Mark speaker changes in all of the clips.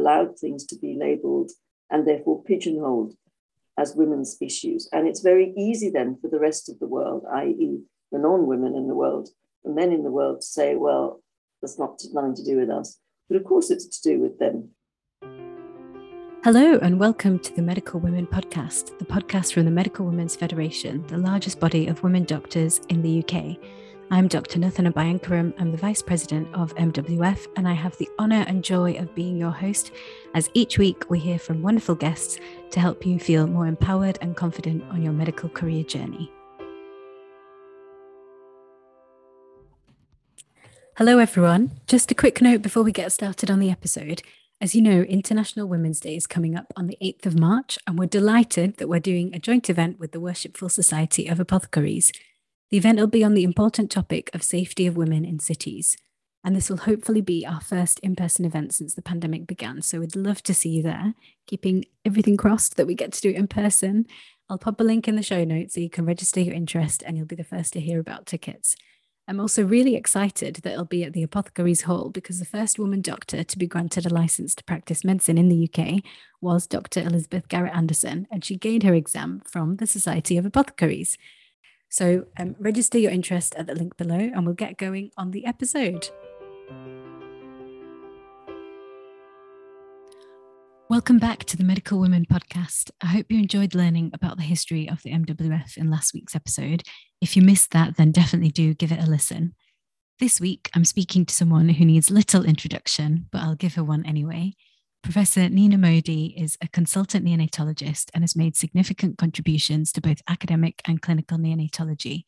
Speaker 1: allowed things to be labeled and therefore pigeonholed as women's issues. And it's very easy then for the rest of the world, i.e., the non women in the world, the men in the world, to say, well, that's not nothing to do with us. But of course, it's to do with them.
Speaker 2: Hello, and welcome to the Medical Women Podcast, the podcast from the Medical Women's Federation, the largest body of women doctors in the UK. I'm Dr. Nathana Bhayankaram. I'm the Vice President of MWF, and I have the honour and joy of being your host as each week we hear from wonderful guests to help you feel more empowered and confident on your medical career journey. Hello, everyone. Just a quick note before we get started on the episode. As you know, International Women's Day is coming up on the 8th of March, and we're delighted that we're doing a joint event with the Worshipful Society of Apothecaries the event will be on the important topic of safety of women in cities. And this will hopefully be our first in person event since the pandemic began. So we'd love to see you there, keeping everything crossed that we get to do it in person. I'll pop a link in the show notes so you can register your interest and you'll be the first to hear about tickets. I'm also really excited that it'll be at the Apothecaries Hall because the first woman doctor to be granted a license to practice medicine in the UK was Dr. Elizabeth Garrett Anderson, and she gained her exam from the Society of Apothecaries. So um, register your interest at the link below and we'll get going on the episode. Welcome back to the Medical Women podcast. I hope you enjoyed learning about the history of the MWF in last week's episode. If you missed that, then definitely do give it a listen. This week, I'm speaking to someone who needs little introduction, but I'll give her one anyway. Professor Neena Modi is a consultant neonatologist and has made significant contributions to both academic and clinical neonatology.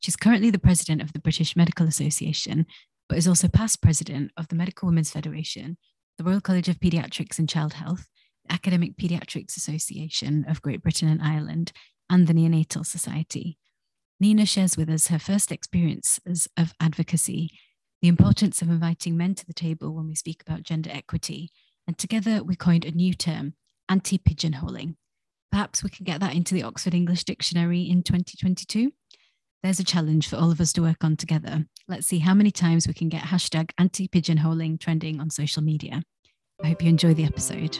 Speaker 2: She's currently the president of the British Medical Association, but is also past president of the Medical Women's Federation, the Royal College of Paediatrics and Child Health, the Academic Paediatrics Association of Great Britain and Ireland, and the Neonatal Society. Neena shares with us her first experiences of advocacy, the importance of inviting men to the table when we speak about gender equity, and together we coined a new term, anti pigeonholing. Perhaps we can get that into the Oxford English Dictionary in 2022. There's a challenge for all of us to work on together. Let's see how many times we can get hashtag anti pigeonholing trending on social media. I hope you enjoy the episode.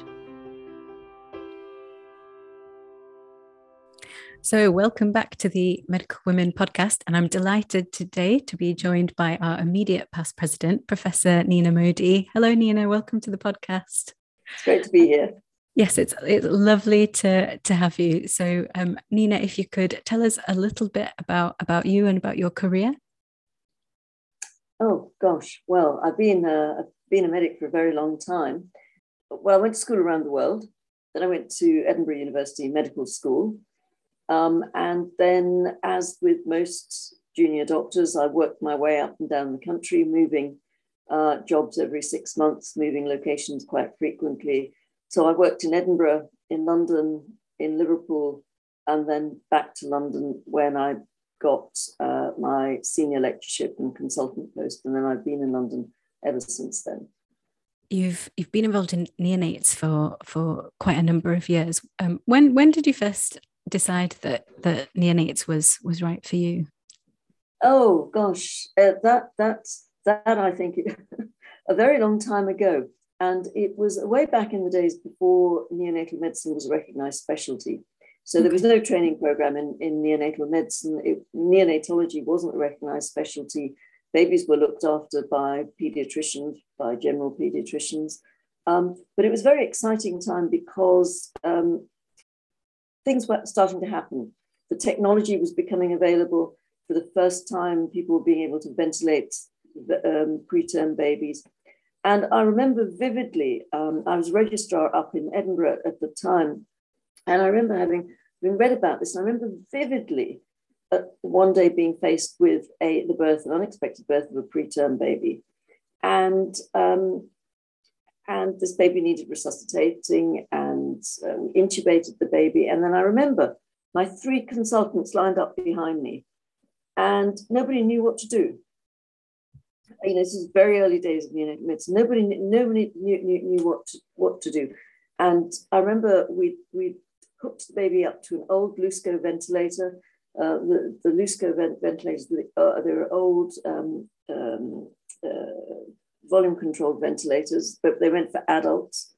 Speaker 2: So, welcome back to the Medical Women podcast. And I'm delighted today to be joined by our immediate past president, Professor Neena Modi. Hello, Neena. Welcome to the podcast.
Speaker 1: It's great to be here.
Speaker 2: Yes, it's it's lovely to to have you. So, um, Neena, if you could tell us a little bit about about you and about your career.
Speaker 1: Oh gosh, well, I've been a, I've been a medic for a very long time. Well, I went to school around the world. Then I went to Edinburgh University Medical School, um, and then, as with most junior doctors, I worked my way up and down the country, moving uh, jobs every six months, moving locations quite frequently. So I worked in Edinburgh, in London, in Liverpool, and then back to London when I got uh, my senior lectureship and consultant post. And then I've been in London ever since then.
Speaker 2: You've you've been involved in neonates for for quite a number of years. Um, when when did you first decide that that neonates was was right for you?
Speaker 1: Oh gosh, uh, that that's that I think a very long time ago, and it was way back in the days before neonatal medicine was a recognised specialty. So there was no training program in, in neonatal medicine. It, neonatology wasn't a recognised specialty. Babies were looked after by paediatricians, by general paediatricians. Um, but it was a very exciting time because um, things were starting to happen. The technology was becoming available for the first time. People were being able to ventilate um, preterm babies. And I remember vividly, um, I was registrar up in Edinburgh at the time. And I remember having been read about this. And I remember vividly uh, one day being faced with a, the birth, an unexpected birth of a preterm baby. And um, and this baby needed resuscitating and we intubated the baby. And then i remember my three consultants lined up behind me and nobody knew what to do. You know this is very early days of neonatal medicine. Nobody nobody knew, knew, knew what to, what to do. And i remember we we hooked the baby up to an old Lusco ventilator uh, the, the Lusco vent- ventilators, uh, they were old um, um, uh, volume controlled ventilators, but they went for adults.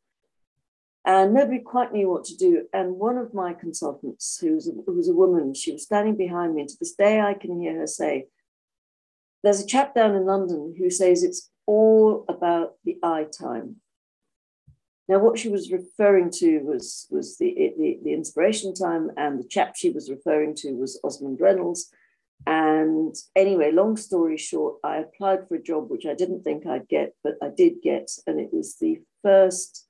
Speaker 1: And nobody quite knew what to do. And one of my consultants, who's a, who was a woman, she was standing behind me. And to this day, I can hear her say, There's a chap down in London who says it's all about the eye time. Now, what she was referring to was, was the, the, the inspiration time, and the chap she was referring to was Osmund Reynolds. And anyway, long story short, I applied for a job which I didn't think I'd get, but I did get. And it was the first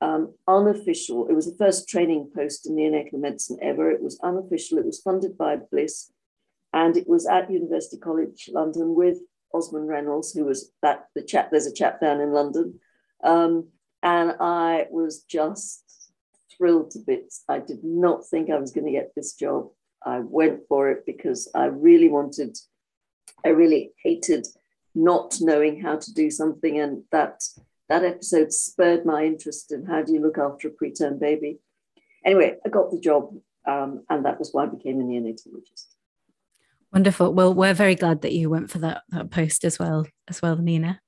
Speaker 1: um, unofficial, it was the first training post in neonatal medicine ever. It was unofficial, it was funded by Bliss, and it was at University College London with Osmund Reynolds, who was that the chap, there's a chap down in London. Um, and I was just thrilled to bits. I did not think I was going to get this job. I went for it because I really wanted, I really hated not knowing how to do something. And that that episode spurred my interest in how do you look after a preterm baby. Anyway, I got the job, um, and that was why I became a neonatologist.
Speaker 2: Wonderful. Well, we're very glad that you went for that, that post as well, as well, Neena.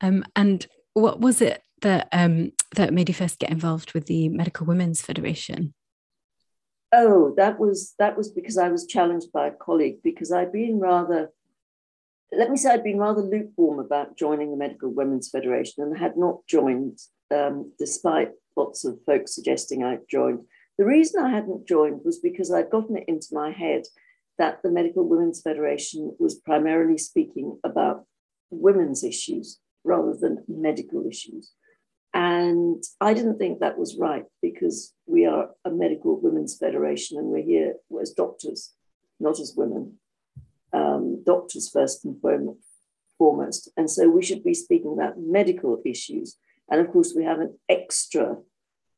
Speaker 2: Um, and what was it that um, that made you first get involved with the Medical Women's Federation?
Speaker 1: Oh, that was that was because I was challenged by a colleague because I'd been rather, let me say, I'd been rather lukewarm about joining the Medical Women's Federation and had not joined, um, despite lots of folks suggesting I'd joined. The reason I hadn't joined was because I'd gotten it into my head that the Medical Women's Federation was primarily speaking about women's issues rather than medical issues. And I didn't think that was right because we are a medical women's federation and we're here as doctors, not as women. Um, doctors first and foremost. And so we should be speaking about medical issues. And of course, we have an extra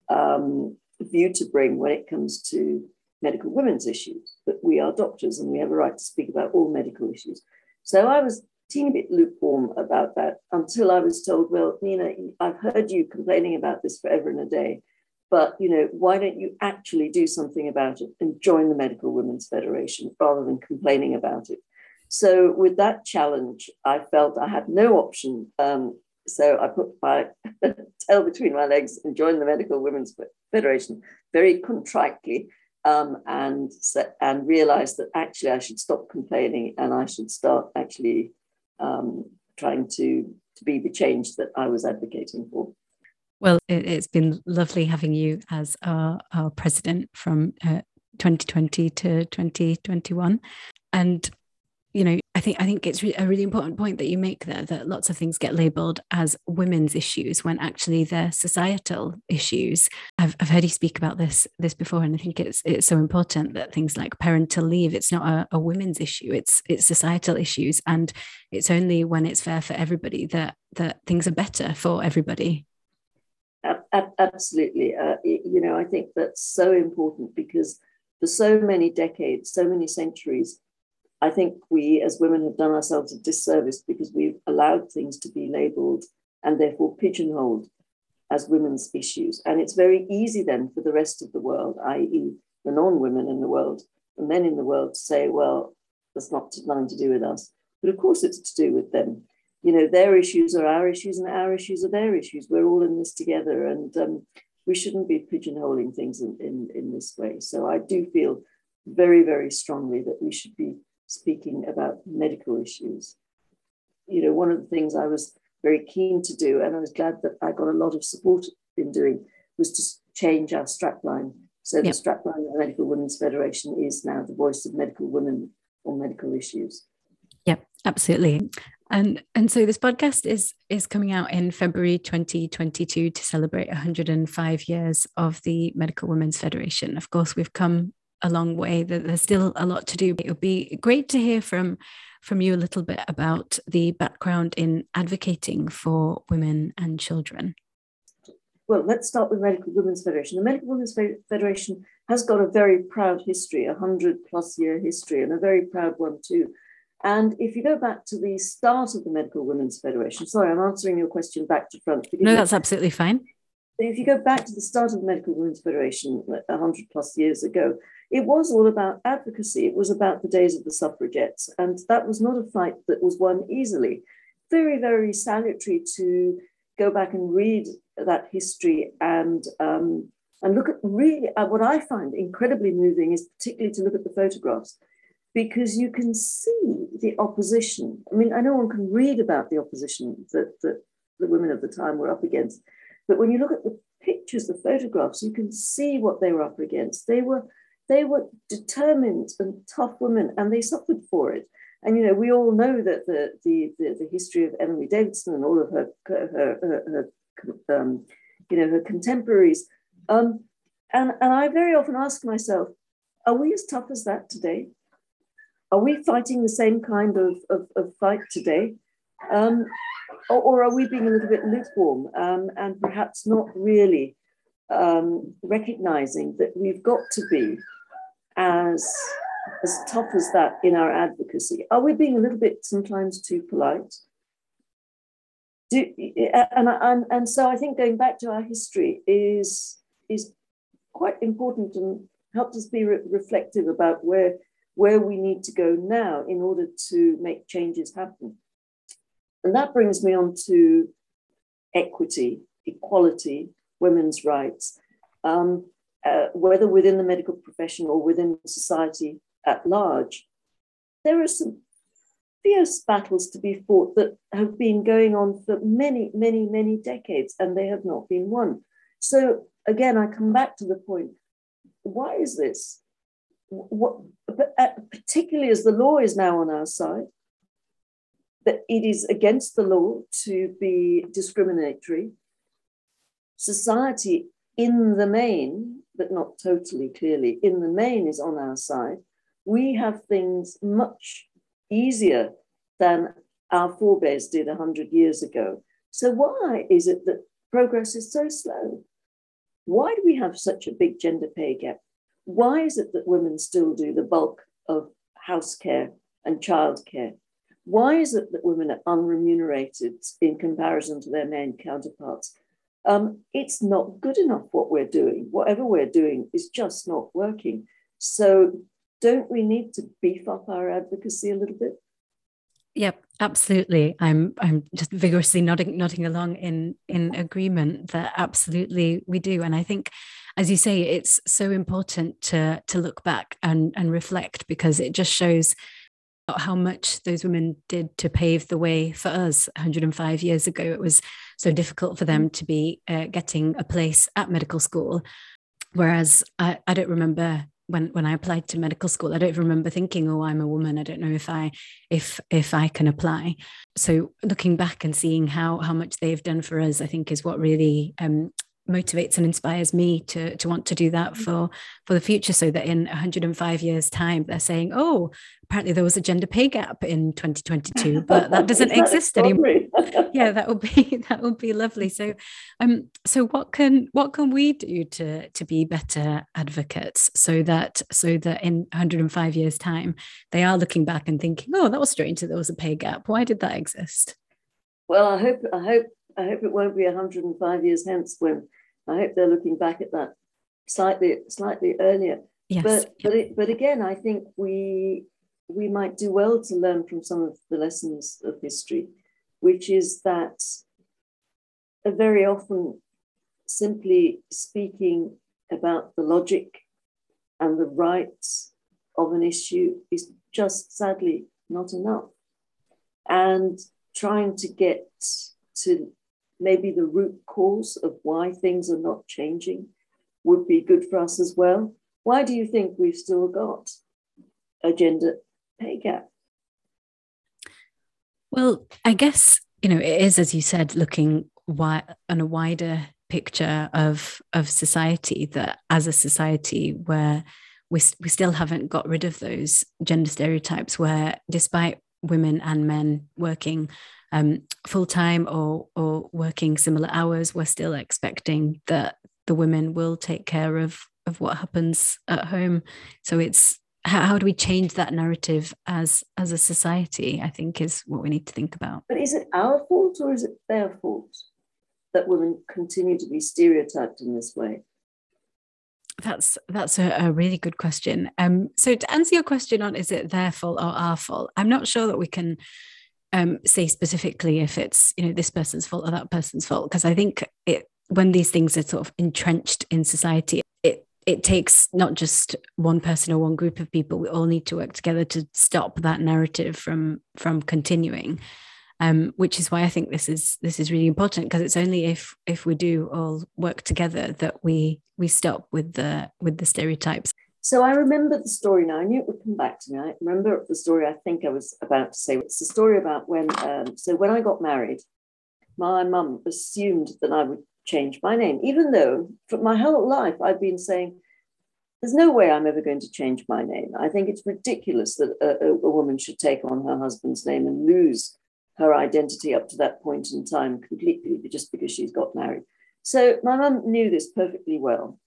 Speaker 1: um, view to bring when it comes to medical women's issues. But we are doctors and we have a right to speak about all medical issues. So I was teeny bit lukewarm about that until I was told, well, Neena, I've heard you complaining about this forever and a day, but you know, why don't you actually do something about it and join the Medical Women's Federation rather than complaining about it? So with that challenge, I felt I had no option. Um, so I put my tail between my legs and joined the Medical Women's Federation very contritely um, and and realized that actually I should stop complaining and I should start actually um, trying to, to be the change that I was advocating for.
Speaker 2: Well, it, has been lovely having you as our, our president from uh, 2020 to 2021. And you know i think i think it's a really important point that you make there that lots of things get labeled as women's issues when actually they're societal issues. I've, I've heard you speak about this this before and i think it's it's so important that things like parental leave it's not a, a women's issue it's it's societal issues and it's only when it's fair for everybody that that things are better for everybody.
Speaker 1: Absolutely. Uh, you know i think that's so important because for so many decades so many centuries I think we as women have done ourselves a disservice because we've allowed things to be labeled and therefore pigeonholed as women's issues. And it's very easy then for the rest of the world, i.e., the non women in the world, the men in the world, to say, well, that's not nothing to do with us. But of course, it's to do with them. You know, their issues are our issues, and our issues are their issues. We're all in this together, and um, we shouldn't be pigeonholing things in, in, in this way. So I do feel very, very strongly that we should be speaking about medical issues. You know, one of the things I was very keen to do, and I was glad that I got a lot of support in doing, was to change our strapline. So yep. the strapline of the Medical Women's Federation is now the voice of medical women on medical issues.
Speaker 2: Yep, absolutely. And and so this podcast is is coming out in February 2022 to celebrate 105 years of the Medical Women's Federation. Of course, we've come a long way that there's still a lot to do. It would be great to hear from from you a little bit about the background in advocating for women and children.
Speaker 1: Well let's start with medical women's federation. The medical women's federation has got a very proud history a hundred plus year history and a very proud one too. And if you go back to the start of the medical women's federation sorry i'm answering your question back to front.
Speaker 2: No that's absolutely fine.
Speaker 1: if you go back to the start of the medical women's federation 100 plus years ago it was all about advocacy. It was about the days of the suffragettes. And that was not a fight that was won easily. Very, very salutary to go back and read that history and um, and look at really uh, what I find incredibly moving is particularly to look at the photographs because you can see the opposition. I mean, I know one can read about the opposition that, that the women of the time were up against, but when you look at the pictures, the photographs, you can see what they were up against. They were they were determined and tough women, and they suffered for it. And you know, we all know that the the the, the history of Emily Davidson and all of her her, her, her um, you know her contemporaries. Um, and and I very often ask myself, are we as tough as that today? Are we fighting the same kind of, of, of fight today? Um, or, or, are we being a little bit lukewarm um, and perhaps not really um, recognizing that we've got to be as, as tough as that in our advocacy? Are we being a little bit sometimes too polite? Do, and, and, and so I think going back to our history is, is quite important and helps us be re- reflective about where where we need to go now in order to make changes happen. And that brings me on to equity, equality, women's rights, um, uh, whether within the medical profession or within society at large. There are some fierce battles to be fought that have been going on for many, many, many decades, and they have not been won. So, again, I come back to the point why is this? what, uh, particularly as the law is now on our side, that it is against the law to be discriminatory. Society, in the main, but not totally clearly, in the main is on our side. We have things much easier than our forebears did 100 years ago. So, why is it that progress is so slow? Why do we have such a big gender pay gap? Why is it that women still do the bulk of house care and childcare? Why is it that women are unremunerated in comparison to their male counterparts? Um, it's not good enough what we're doing. Whatever we're doing is just not working. So, don't we need to beef up our advocacy a little bit?
Speaker 2: Yep, absolutely. I'm I'm just vigorously nodding nodding along in in agreement that absolutely we do. And I think as you say, it's so important to to look back and and reflect because it just shows how much those women did to pave the way for us 105 years ago. It was so difficult for them to be uh, getting a place at medical school. Whereas I, I don't remember when when I applied to medical school, I don't remember thinking, "Oh, I'm a woman. I don't know if I if if I can apply." So looking back and seeing how how much they've done for us, I think is what really um, motivates and inspires me to to want to do that mm. for for the future so that in 105 years time they're saying oh apparently there was a gender pay gap in 2022 but that doesn't exist anymore. yeah that would be that would be lovely. So um so what can what can we do to to be better advocates so that so that in 105 years time they are looking back and thinking oh that was strange that there was a pay gap. Why did that exist?
Speaker 1: Well i hope i hope I hope it won't be 105 years hence when I hope they're looking back at that slightly slightly earlier. Yes. But but it, but again, I think we we might do well to learn from some of the lessons of history, which is that a very often simply speaking about the logic and the rights of an issue is just sadly not enough. And trying to get to maybe the root cause of why things are not changing would be good for us as well. Why do you think we've still got a gender pay gap?
Speaker 2: Well, I guess, you know, it is, as you said, looking wi- on a wider picture of, of society that as a society where we, we still haven't got rid of those gender stereotypes where despite women and men working um, full time or or working similar hours, we're still expecting that the women will take care of of what happens at home. So it's how, how do we change that narrative as as a society? I think is what we need to think about.
Speaker 1: But is it our fault or is it their fault that women continue to be stereotyped in this way?
Speaker 2: That's that's a, a, really good question. Um, so to answer your question on is it their fault or our fault, I'm not sure that we can um, say specifically if it's you know this person's fault or that person's fault because I think it when these things are sort of entrenched in society, it it takes not just one person or one group of people. We all need to work together to stop that narrative from from continuing. Um, which is why I think this is this is really important because it's only if if we do all work together that we we stop with the with the stereotypes.
Speaker 1: So I remember the story now. I knew it would come back to me. I remember the story I think I was about to say. It's the story about when, um, so when I got married, my mum assumed that I would change my name, even though for my whole life I've been saying, there's no way I'm ever going to change my name. I think it's ridiculous that a, a woman should take on her husband's name and lose her identity up to that point in time completely just because she's got married. So my mum knew this perfectly well.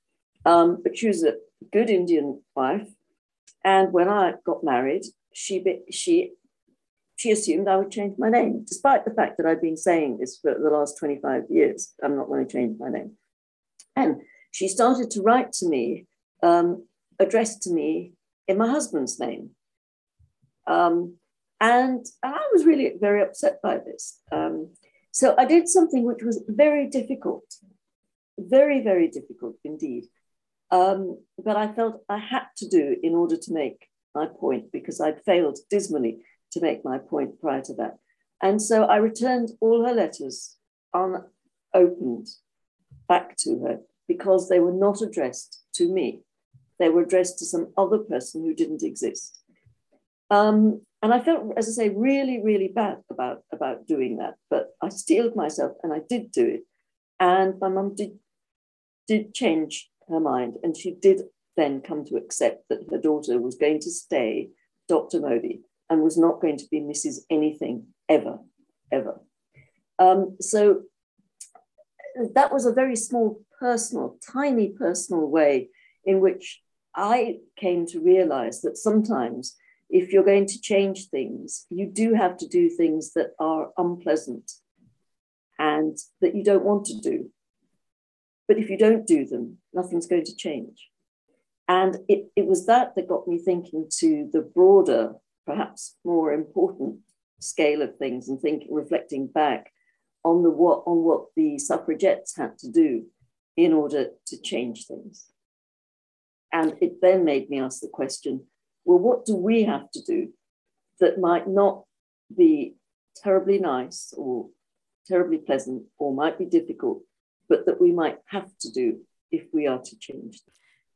Speaker 1: Um, but she was a good Indian wife. And when I got married, she, she, she assumed I would change my name, despite the fact that I'd been saying this for the last 25 years. I'm not going to change my name. And she started to write to me, um, addressed to me in my husband's name. Um, and I was really very upset by this. Um, so I did something which was very difficult, very, very difficult indeed um, but I felt I had to do in order to make my point because I'd failed dismally to make my point prior to that. And so I returned all her letters unopened back to her because they were not addressed to me. They were addressed to some other person who didn't exist. Um, and I felt, as I say, really, really bad about, about doing that. But I steeled myself and I did do it. And my mum did, did change her mind. And she did then come to accept that her daughter was going to stay Dr. Modi and was not going to be Mrs. Anything ever, ever. Um, so that was a very small, personal, tiny personal way in which I came to realize that sometimes if you're going to change things, you do have to do things that are unpleasant and that you don't want to do. But if you don't do them, nothing's going to change. And it, it was that that got me thinking to the broader, perhaps more important scale of things and thinking, reflecting back on the what on what the suffragettes had to do in order to change things. And it then made me ask the question, well, what do we have to do that might not be terribly nice or terribly pleasant or might be difficult, but that we might have to do if we are to change.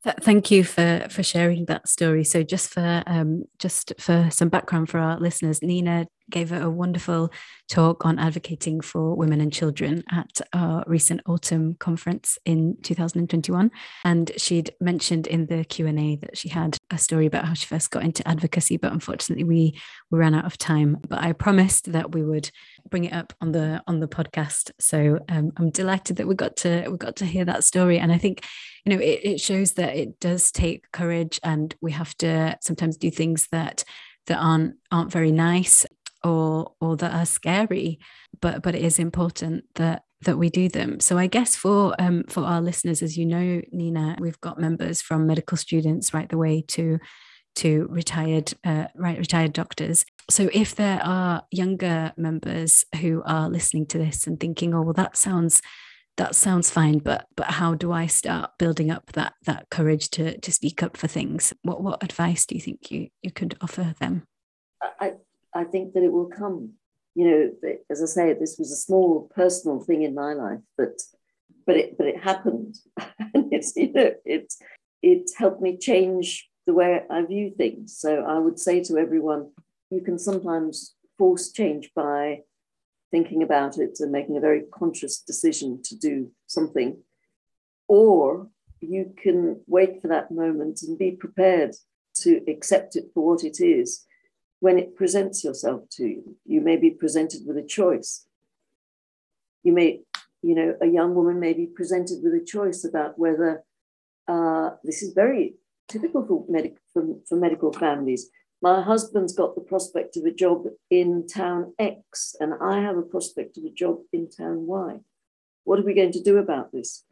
Speaker 2: Thank you for for sharing that story. So, just for um, just for some background for our listeners, Neena gave a wonderful talk on advocating for women and children at our recent autumn conference in 2021 and she'd mentioned in the q&a that she had a story about how she first got into advocacy but unfortunately we, we ran out of time. But i promised that we would bring it up on the on the podcast. So um, i'm delighted that we got to we got to hear that story. And i think you know it, it shows that it does take courage and we have to sometimes do things that that aren't aren't very nice or or that are scary but but it is important that that we do them. So i guess for um for our listeners as you know Neena we've got members from medical students right the way to to retired uh, right retired doctors. So if there are younger members who are listening to this and thinking oh well that sounds that sounds fine but but how do i start building up that that courage to to speak up for things what what advice do you think you you could offer them
Speaker 1: I, I think that it will come. You know, as I say, this was a small personal thing in my life, but but it but it happened, and it's you know it it helped me change the way I view things. So I would say to everyone, you can sometimes force change by thinking about it and making a very conscious decision to do something, or you can wait for that moment and be prepared to accept it for what it is when it presents yourself to you. You may be presented with a choice. You may, you know, a young woman may be presented with a choice about whether uh, this is very typical for, medic- for, for medical families. My husband's got the prospect of a job in town X, and I have a prospect of a job in town Y. What are we going to do about this?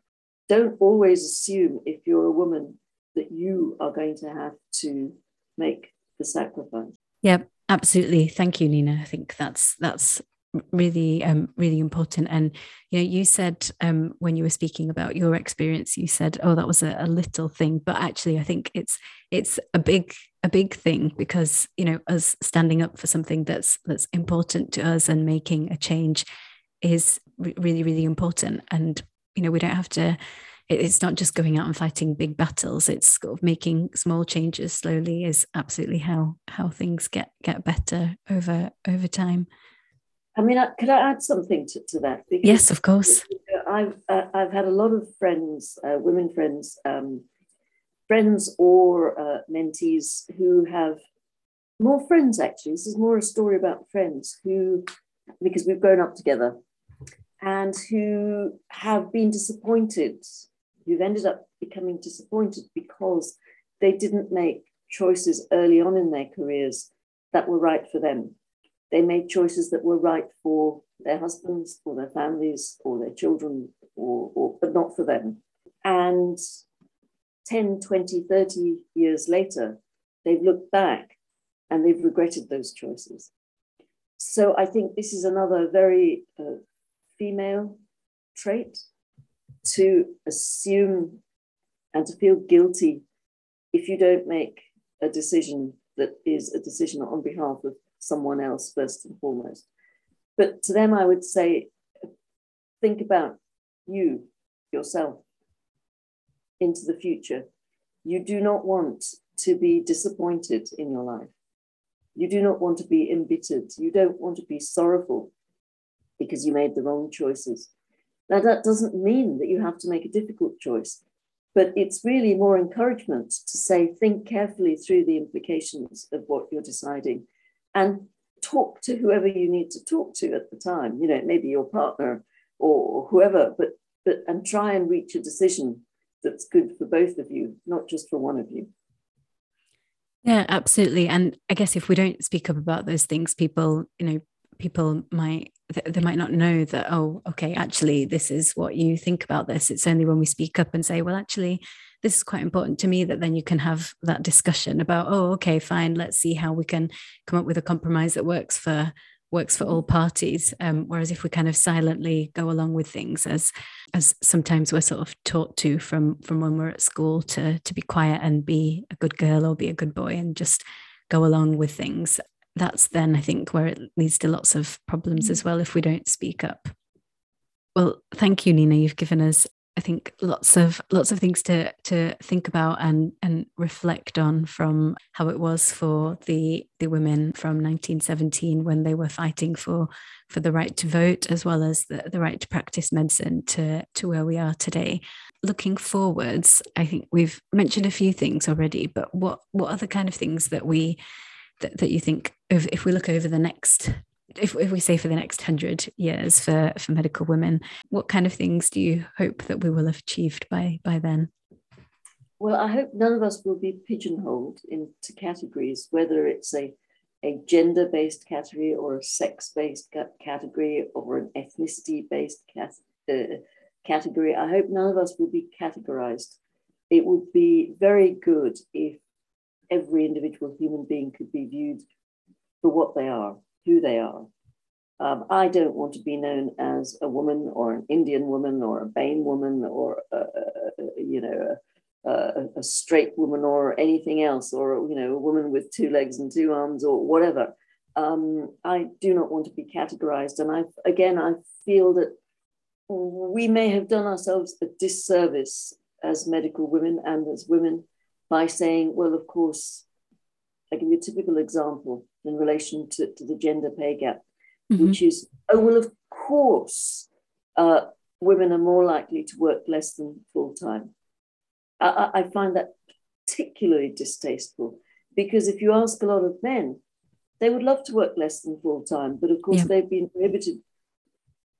Speaker 1: Don't always assume, if you're a woman, that you are going to have to make the sacrifice.
Speaker 2: Yep. Absolutely. Thank you, Neena. I think that's that's really um, really important. And you know you said um, when you were speaking about your experience you said oh that was a, a, little thing. But actually i think it's it's a big a big thing because you know us standing up for something that's that's important to us and making a change is re- really really important. And you know we don't have to it's not just going out and fighting big battles. It's sort of making small changes slowly is absolutely how how things get get better over over time
Speaker 1: I mean, could I add something to, to that?
Speaker 2: Because yes, of course.
Speaker 1: I've uh, I've had a lot of friends, uh, women friends, um, friends or uh, mentees who have more friends. Actually, this is more a story about friends who, because we've grown up together, and who have been disappointed, who've ended up becoming disappointed because they didn't make choices early on in their careers that were right for them they made choices that were right for their husbands, or their families, or their children, or, or, but not for them. And 10, 20, 30 years later, they've looked back and they've regretted those choices. So I think this is another very uh, female trait to assume and to feel guilty if you don't make a decision that is a decision on behalf of someone else first and foremost. But to them, I would say, think about you, yourself, into the future. You do not want to be disappointed in your life. You do not want to be embittered. You don't want to be sorrowful because you made the wrong choices. Now, that doesn't mean that you have to make a difficult choice, but it's really more encouragement to say, think carefully through the implications of what you're deciding and talk to whoever you need to talk to at the time. You know, maybe your partner or whoever, but but and try and reach a decision that's good for both of you, not just for one of you.
Speaker 2: Yeah, absolutely. And I guess if we don't speak up about those things, people, you know, people might they might not know that oh okay actually this is what you think about this. It's only when we speak up and say well actually this is quite important to me that then you can have that discussion about oh okay fine let's see how we can come up with a compromise that works for works for all parties. Um, whereas if we kind of silently go along with things as as sometimes we're sort of taught to from from when we're at school to to be quiet and be a good girl or be a good boy and just go along with things that's then i think where it leads to lots of problems as mm. well if we don't speak up. Well thank you Neena. You've given us I think lots of lots of things to to think about and and reflect on from how it was for the the women from 1917 when they were fighting for for the right to vote as well as the, the right to practice medicine to to where we are today. Looking forwards, I think we've mentioned a few things already, but what what are the kind of things that we that, that you think if, we look over the next if, if we say for the next 100 years for, for medical women, what kind of things do you hope that we will have achieved by, by then?
Speaker 1: Well, I hope none of us will be pigeonholed into categories, whether it's a, a gender based category or a sex based category or an ethnicity based uh, category. I hope none of us will be categorized. It would be very good if every individual human being could be viewed for what they are who they are. Um, I don't want to be known as a woman or an Indian woman or a BAME woman or, a, a, you know, a, a, straight woman or anything else or, you know, a woman with two legs and two arms or whatever. Um, I do not want to be categorized. And I, again, I feel that we may have done ourselves a disservice as medical women and as women by saying, well, of course, I give you a typical example in relation to, to the gender pay gap, mm-hmm. which is, oh, well, of course, uh, women are more likely to work less than full time. I, I, find that particularly distasteful because if you ask a lot of men, they would love to work less than full time, but of course, yeah. they've been prohibited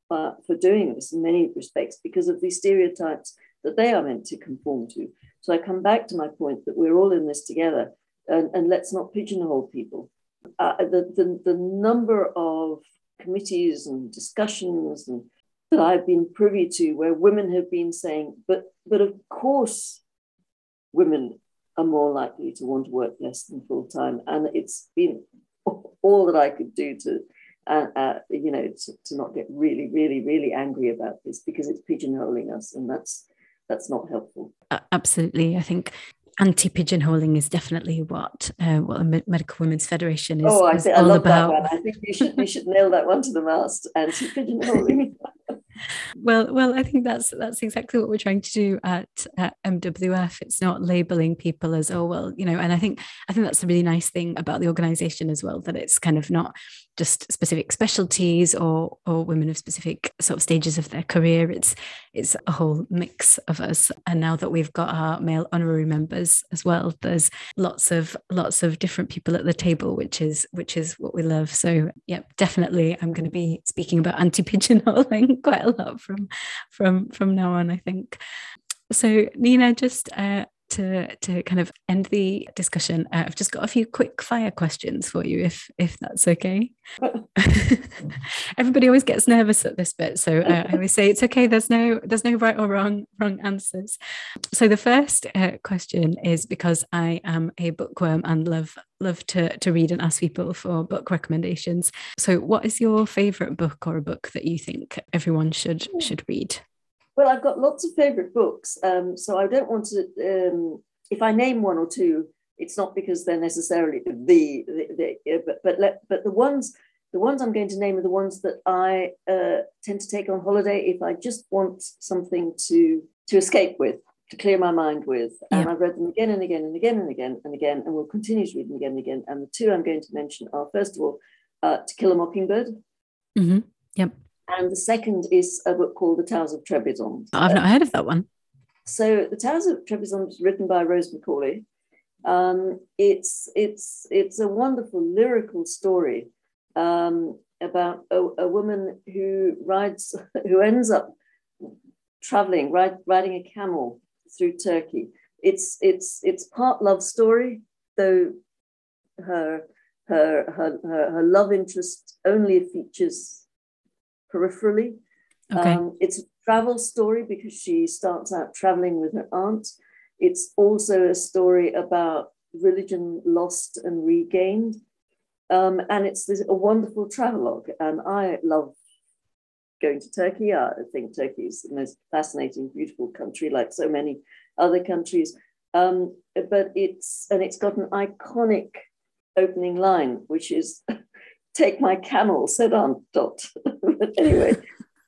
Speaker 1: uh, for doing this in many respects because of the stereotypes that they are meant to conform to. So I come back to my point that we're all in this together and, and let's not pigeonhole people. Uh, the, the, the number of committees and discussions and that I've been privy to where women have been saying, but but of course women are more likely to want to work less than full time. And it's been all that I could do to, uh, uh, you know, to, to, not get really, really, really angry about this because it's pigeonholing us, and that's that's not helpful.
Speaker 2: absolutely, I think anti-pigeonholing is definitely what uh, what the Medical Women's Federation is.
Speaker 1: Oh, I,
Speaker 2: think,
Speaker 1: I love about. that one. I think you should you should nail that one to the mast. Anti-pigeonholing.
Speaker 2: Well, well, I think that's that's exactly what we're trying to do at, at MWF. It's not labeling people as oh well, you know, and I think I think that's a really nice thing about the organisation as well that it's kind of not just specific specialties or or women of specific sort of stages of their career. It's it's a whole mix of us. And now that we've got our male honorary members as well, there's lots of lots of different people at the table, which is which is what we love. So yeah, definitely I'm going to be speaking about anti-pigeonholing quite a lot from from from now on, I think. So Neena, just uh, to to kind of end the discussion, uh, I've just got a few quick fire questions for you, if if that's okay. Everybody always gets nervous at this bit, so uh, I always say it's okay. There's no there's no right or wrong wrong answers. So the first uh, question is because I am a bookworm and love love to to read and ask people for book recommendations. So, what is your favorite book or a book that you think everyone should should read?
Speaker 1: Well, I've got lots of favorite books, um, so I don't want to. Um, if I name one or two, it's not because they're necessarily the, the, the but but let, but the ones the ones I'm going to name are the ones that I uh, tend to take on holiday if I just want something to to escape with, to clear my mind with. And. I've read them again and again and again and again and again, and will continue to read them again and again. And the two I'm going to mention are first of all, uh, To Kill a Mockingbird.
Speaker 2: Mm-hmm. Yep.
Speaker 1: And the second is a book called The Towers of Trebizond.
Speaker 2: I've not heard of that one.
Speaker 1: So The Towers of Trebizond is written by Rose Macaulay. Um, it's it's it's a wonderful lyrical story um, about a, a, woman who rides who ends up traveling ride, riding a camel through Turkey. It's it's it's part love story, though her her her her, her love interest only features peripherally. Okay. Um, it's a travel story because she starts out traveling with her aunt. It's also a story about religion lost and regained. Um, and it's this, a wonderful travelogue. And I love going to Turkey. I think Turkey is the most fascinating, beautiful country, like so many other countries. Um, but it's and it's got an iconic opening line, which is take my camel, said Aunt Dot. but anyway,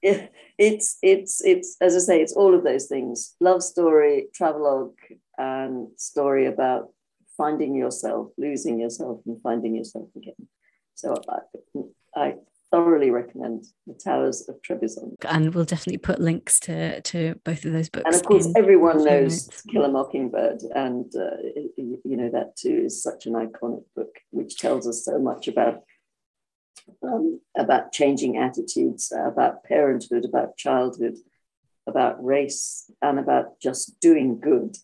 Speaker 1: it's it's it's as I say, it's all of those things: love story, travelogue, and story about finding yourself, losing yourself, and finding yourself again. So I, I thoroughly recommend the Towers of Trebizond.
Speaker 2: And we'll definitely put links to to both of those books.
Speaker 1: And of course, everyone knows Kill a Mockingbird, and uh, you know that too is such an iconic book, which tells us so much about um, about changing attitudes, about parenthood, about childhood, about race, and about just doing good.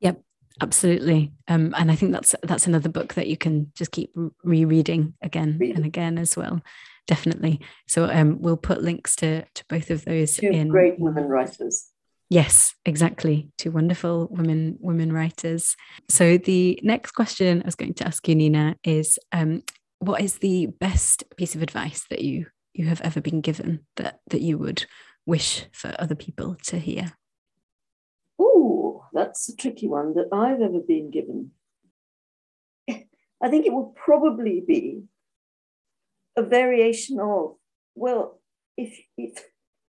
Speaker 2: Yep, absolutely. Um, and I think that's that's another book that you can just keep rereading again Reading. and again as well. Definitely. So um, we'll put links to to both of those.
Speaker 1: Two in great women writers.
Speaker 2: Yes, exactly. Two wonderful women women writers. So the next question I was going to ask you, Neena, is um, what is the best piece of advice that you you have ever been given that that you would wish for other people to hear?
Speaker 1: Oh, that's a tricky one that I've ever been given. I think it will probably be a variation of, well, if if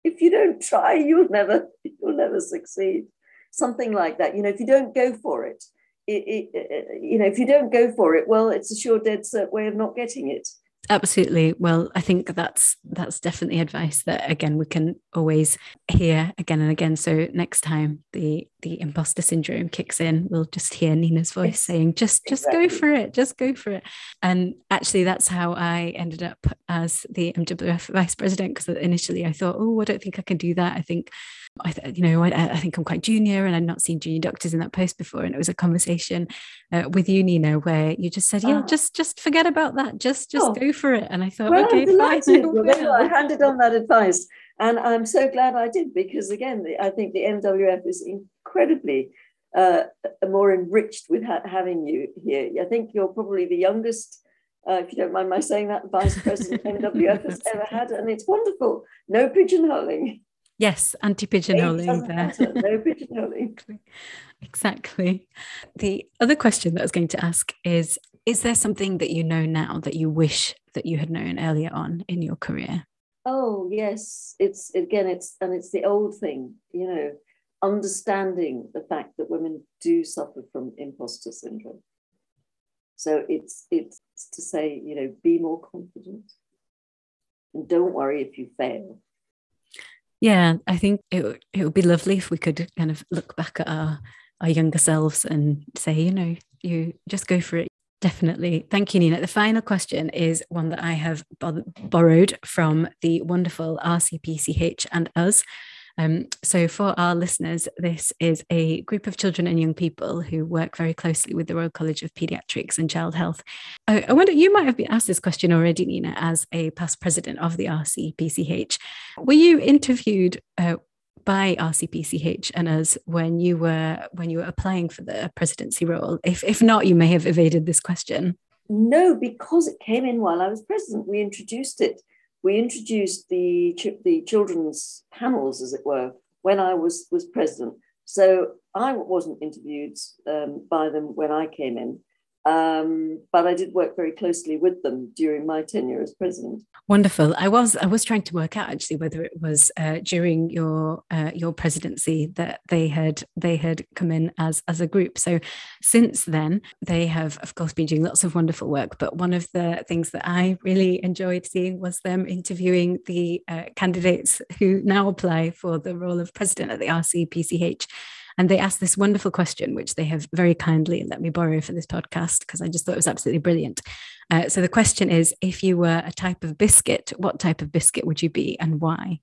Speaker 1: if you don't try, you'll never you'll never succeed. Something like that. You know, if you don't go for it, it, you know, if you don't go for it, well, it's a sure dead cert way of not getting it.
Speaker 2: Absolutely. Well, I think that's that's definitely advice that again we can always hear again and again. So next time the the imposter syndrome kicks in, we'll just hear Neena's voice saying, "Just just exactly. go for it, just go for it." And actually, that's how I ended up as the MWF vice president because initially I thought, "Oh, I don't think I can do that. I think I, you know, I, I, think I'm quite junior and I'd not seen junior doctors in that post before. And it was a conversation uh, with you, Neena, where you just said, yeah, oh. just, just forget about that. Just, just oh. go for it. And I thought, well, okay, fine.
Speaker 1: I, I handed on that advice and I'm so glad I did because again, I think the MWF is incredibly uh, more enriched with ha- having you here. I think you're probably the youngest, uh, if you don't mind my saying that, vice president MWF has ever had, and it's wonderful. No pigeonholing.
Speaker 2: Yes, anti pigeonholing there.
Speaker 1: no pigeonholing.
Speaker 2: exactly. The other question that I was going to ask is Is there something that you know now that you wish that you had known earlier on in your career?
Speaker 1: Oh, yes. It's again, it's and it's the old thing, you know, understanding the fact that women do suffer from imposter syndrome. So it's it's to say, you know, be more confident and don't worry if you fail.
Speaker 2: Yeah, I think it it would be lovely if we could kind of look back at our our younger selves and say, you know, you just go for it. Definitely. Thank you, Neena. The final question is one that I have borrowed from the wonderful RCPCH and us. Um, so, for our listeners, this is a group of children and young people who work very closely with the Royal College of Paediatrics and Child Health. I, I wonder, you might have been asked this question already, Neena, as a past president of the RCPCH. Were you interviewed uh, by RCPCH and us when you were when you were applying for the presidency role? If if not, you may have evaded this question.
Speaker 1: No, because it came in while I was president. We introduced it we introduced the, the children's panels, as it were, when I was, was president. So I wasn't interviewed um, by them when I came in. Um, but I did work very closely with them during my tenure as president.
Speaker 2: Wonderful. I was I was trying to work out actually whether it was uh, during your uh, your presidency that they had they had come in as as a group. So since then they have of course been doing lots of wonderful work. But one of the things that I really enjoyed seeing was them interviewing the uh, candidates who now apply for the role of president at the RCPCH and they asked this wonderful question, which they have very kindly let me borrow for this podcast because I just thought it was absolutely brilliant. Uh, so the question is if you were a type of biscuit, what type of biscuit would you be and why?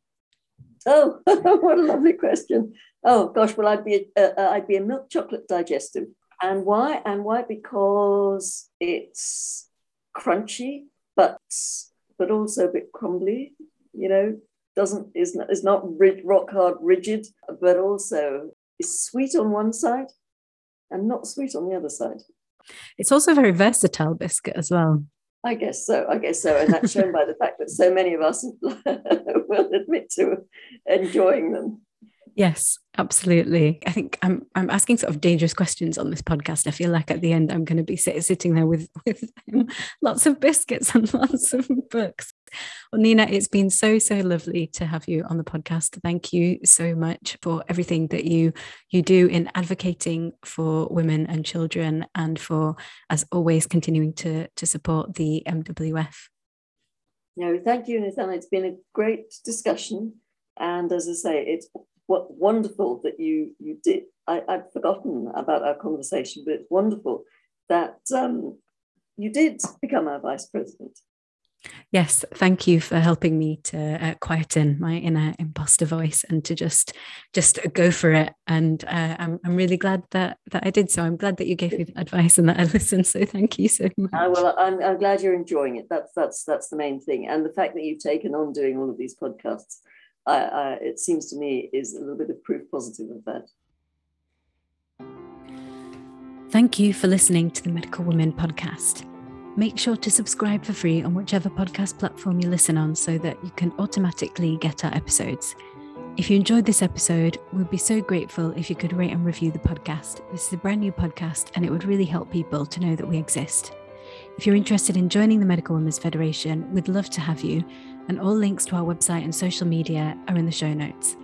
Speaker 1: Oh, what a lovely question. Oh gosh, well, I'd be a, uh, I'd be a milk chocolate digestive. And why? And why? Because it's crunchy, but but also a bit crumbly. You know, doesn't is not is not rock hard rigid, but also is sweet on one side and not sweet on the other side.
Speaker 2: It's also a very versatile biscuit as well.
Speaker 1: I guess so. I guess so. And that's shown by the fact that so many of us will admit to enjoying them.
Speaker 2: Yes, absolutely. I think I'm I'm asking sort of dangerous questions on this podcast. I feel like at the end I'm going to be sit, sitting there with with lots of biscuits and lots of books. Well, Neena, it's been so so lovely to have you on the podcast. Thank you so much for everything that you you do in advocating for women and children, and for as always continuing to to support the MWF.
Speaker 1: No, thank you, Nathan. It's been a great discussion. And as I say, it's what wonderful that you you did. I, I'd forgotten about our conversation, but it's wonderful that um, you did become our vice president.
Speaker 2: Yes, thank you for helping me to uh, quieten my inner imposter voice and to just just go for it. And uh, I'm I'm really glad that that I did so. I'm glad that you gave me advice and that I listened. So thank you so much.
Speaker 1: Uh, well, I'm, I'm glad you're enjoying it. That's that's that's the main thing, and the fact that you've taken on doing all of these podcasts I, I, it seems to me is a little bit of proof positive of that.
Speaker 2: Thank you for listening to the Medical Women podcast. Make sure to subscribe for free on whichever podcast platform you listen on so that you can automatically get our episodes. If you enjoyed this episode, we'd be so grateful if you could rate and review the podcast. This is a brand new podcast and it would really help people to know that we exist. If you're interested in joining the Medical Women's Federation, we'd love to have you and all links to our website and social media are in the show notes.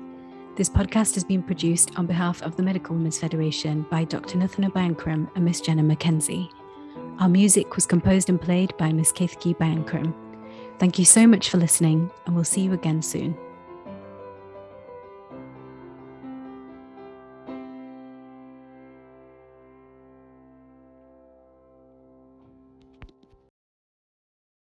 Speaker 2: This podcast has been produced on behalf of the Medical Women's Federation by Dr. Nathana Bankram and Miss Jenna McKenzie. Our music was composed and played by Miss Keithki Bankram. Thank you so much for listening, and we'll see you again soon.